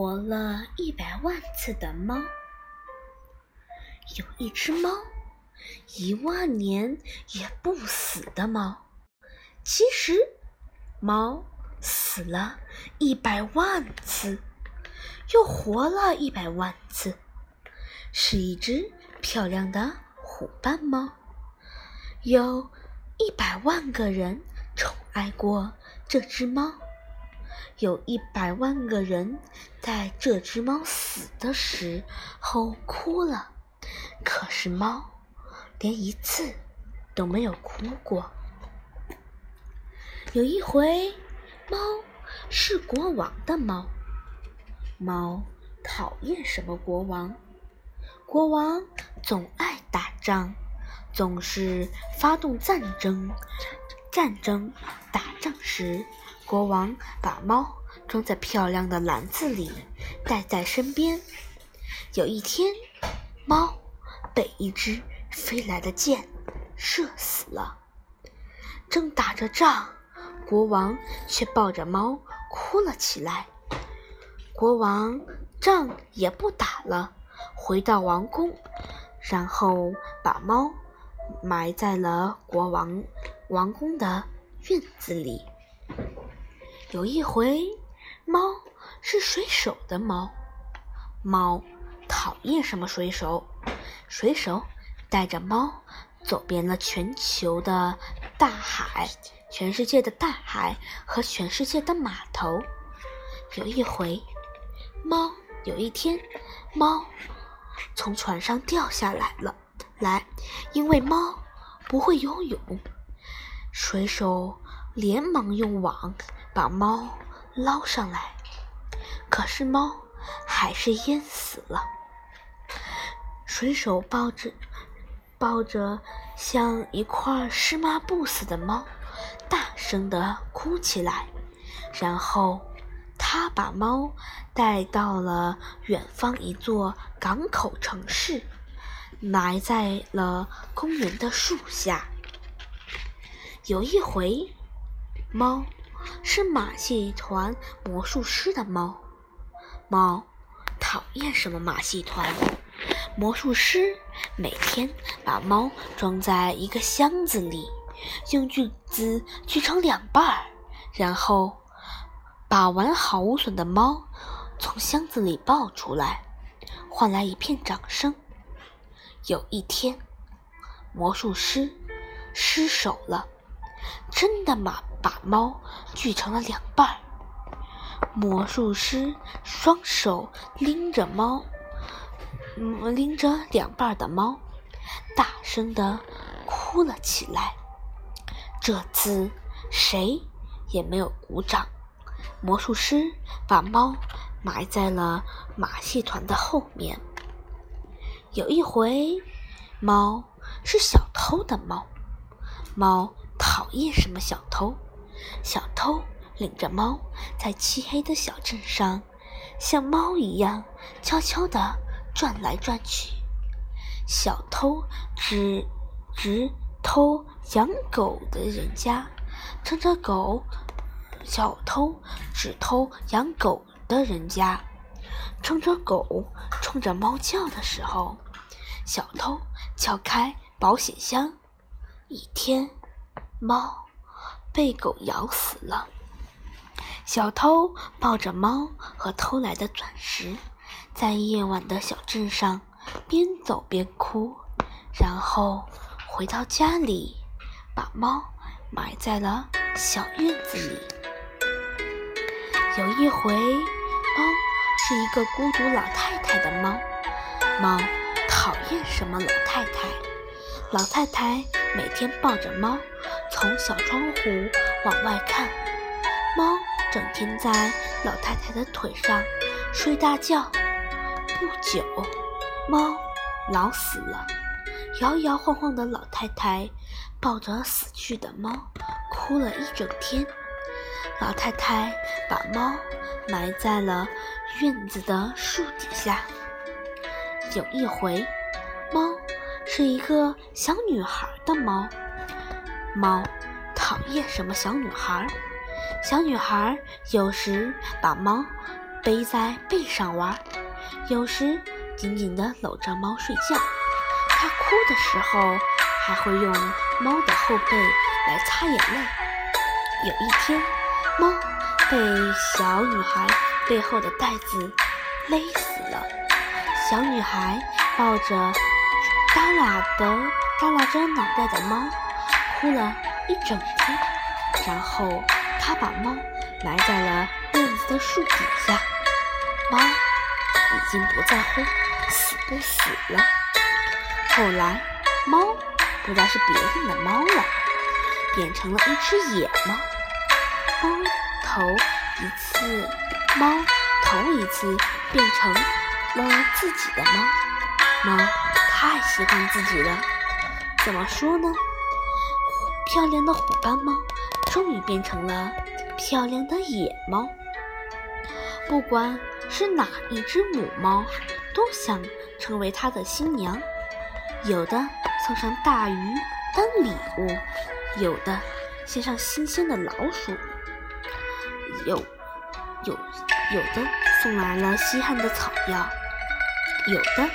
活了一百万次的猫。有一只猫，一万年也不死的猫。其实，猫死了一百万次，又活了一百万次，是一只漂亮的虎斑猫。有一百万个人宠爱过这只猫。有一百万个人在这只猫死的时候哭了，可是猫连一次都没有哭过。有一回，猫是国王的猫，猫讨厌什么国王？国王总爱打仗，总是发动战争。战争打仗时。国王把猫装在漂亮的篮子里，带在身边。有一天，猫被一只飞来的箭射死了。正打着仗，国王却抱着猫哭了起来。国王仗也不打了，回到王宫，然后把猫埋在了国王王宫的院子里。有一回，猫是水手的猫，猫讨厌什么水手？水手带着猫走遍了全球的大海，全世界的大海和全世界的码头。有一回，猫有一天，猫从船上掉下来了，来，因为猫不会游泳，水手连忙用网。把猫捞上来，可是猫还是淹死了。水手抱着抱着像一块湿抹布似的猫，大声的哭起来。然后他把猫带到了远方一座港口城市，埋在了公园的树下。有一回，猫。是马戏团魔术师的猫，猫讨厌什么马戏团？魔术师每天把猫装在一个箱子里，用锯子锯成两半，然后把完好无损的猫从箱子里抱出来，换来一片掌声。有一天，魔术师失手了，真的把把猫锯成了两半。魔术师双手拎着猫，拎着两半的猫，大声的哭了起来。这次谁也没有鼓掌。魔术师把猫埋在了马戏团的后面。有一回，猫是小偷的猫，猫讨厌什么小偷？小偷领着猫在漆黑的小镇上，像猫一样悄悄地转来转去。小偷只只偷养狗的人家，乘着狗；小偷只偷养狗的人家，乘着狗冲着猫叫的时候，小偷撬开保险箱。一天，猫。被狗咬死了。小偷抱着猫和偷来的钻石，在夜晚的小镇上边走边哭，然后回到家里，把猫埋在了小院子里。有一回，猫是一个孤独老太太的猫，猫讨厌什么老太太？老太太每天抱着猫。从小窗户往外看，猫整天在老太太的腿上睡大觉。不久，猫老死了。摇摇晃晃的老太太抱着死去的猫，哭了一整天。老太太把猫埋在了院子的树底下。有一回，猫是一个小女孩的猫。猫讨厌什么小女孩？小女孩有时把猫背在背上玩，有时紧紧地搂着猫睡觉。它哭的时候，还会用猫的后背来擦眼泪。有一天，猫被小女孩背后的带子勒死了。小女孩抱着耷拉的耷拉着脑袋的猫，哭了一整天。然后，他把猫埋在了院子的树底下。猫已经不在乎死不死了。后来，猫不再是别人的猫了，变成了一只野猫。猫头一次，猫头一次变成了自己的猫。猫太喜欢自己了。怎么说呢？漂亮的虎斑猫终于变成了漂亮的野猫。不管是哪一只母猫，都想成为它的新娘。有的送上大鱼当礼物，有的献上新鲜的老鼠，有有有的送来了稀罕的草药，有的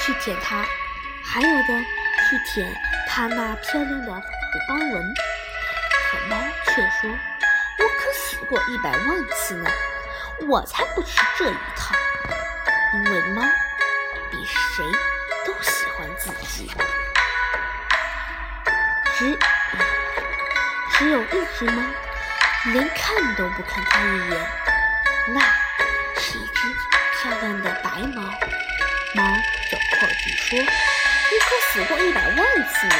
去舔它，还有的去舔它那漂亮的虎斑纹。可猫却说：“我可死过一百万次呢，我才不吃这一套，因为猫比谁。”都喜欢自己，只只有一只猫，连看都不看它一眼。那是一只漂亮的白猫。猫走过去说：“你可死过一百万次呢。”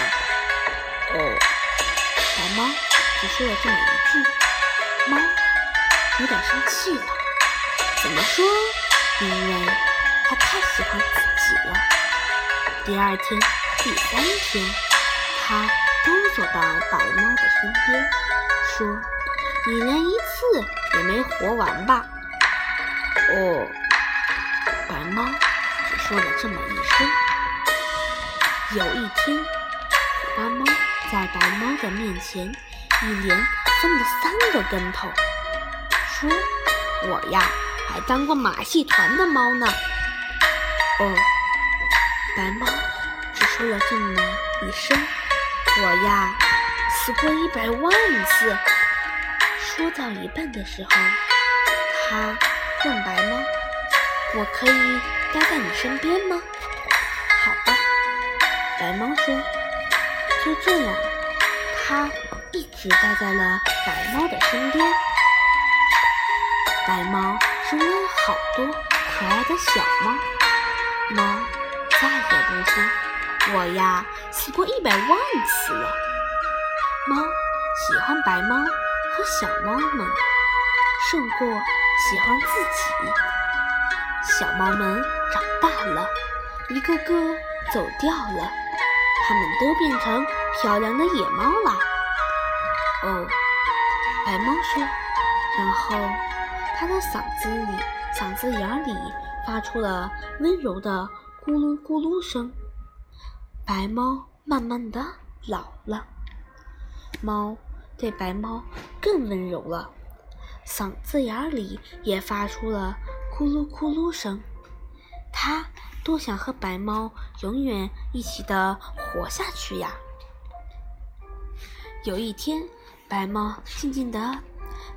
说了这么一句，猫有点生气了。怎么说？因为它太喜欢自己了。第二天、第三天，它都走到白猫的身边，说：“你连一次也没活完吧？”哦，白猫只说了这么一声。有一天，白猫在白猫的面前一连翻了三个跟头，说：“我呀，还当过马戏团的猫呢。”哦。白猫只说了这么一声：“我呀，死过一百万次。”说到一半的时候，他问白猫：“我可以待在你身边吗？”“好吧。”白猫说。就这样，他一直待在了白猫的身边。白猫生了好多可爱的小猫，猫。再也不说，我呀死过一百万次了。猫喜欢白猫和小猫们，胜过喜欢自己。小猫们长大了，一个个走掉了，它们都变成漂亮的野猫了。哦，白猫说，然后它的嗓子里、嗓子眼里发出了温柔的。咕噜咕噜声，白猫慢慢的老了，猫对白猫更温柔了，嗓子眼里也发出了咕噜咕噜声。它多想和白猫永远一起的活下去呀！有一天，白猫静静的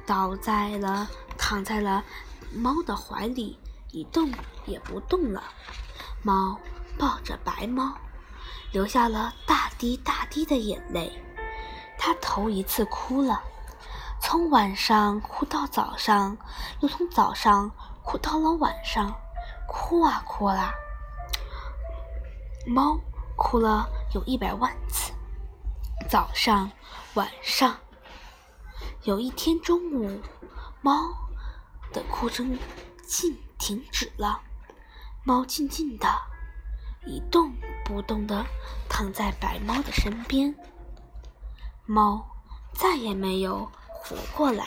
倒在了，躺在了猫的怀里，一动也不动了。猫抱着白猫，流下了大滴大滴的眼泪。它头一次哭了，从晚上哭到早上，又从早上哭到了晚上，哭啊哭啦。猫哭了有一百万次，早上、晚上。有一天中午，猫的哭声静停止了。猫静静的，一动不动的躺在白猫的身边。猫再也没有活过来。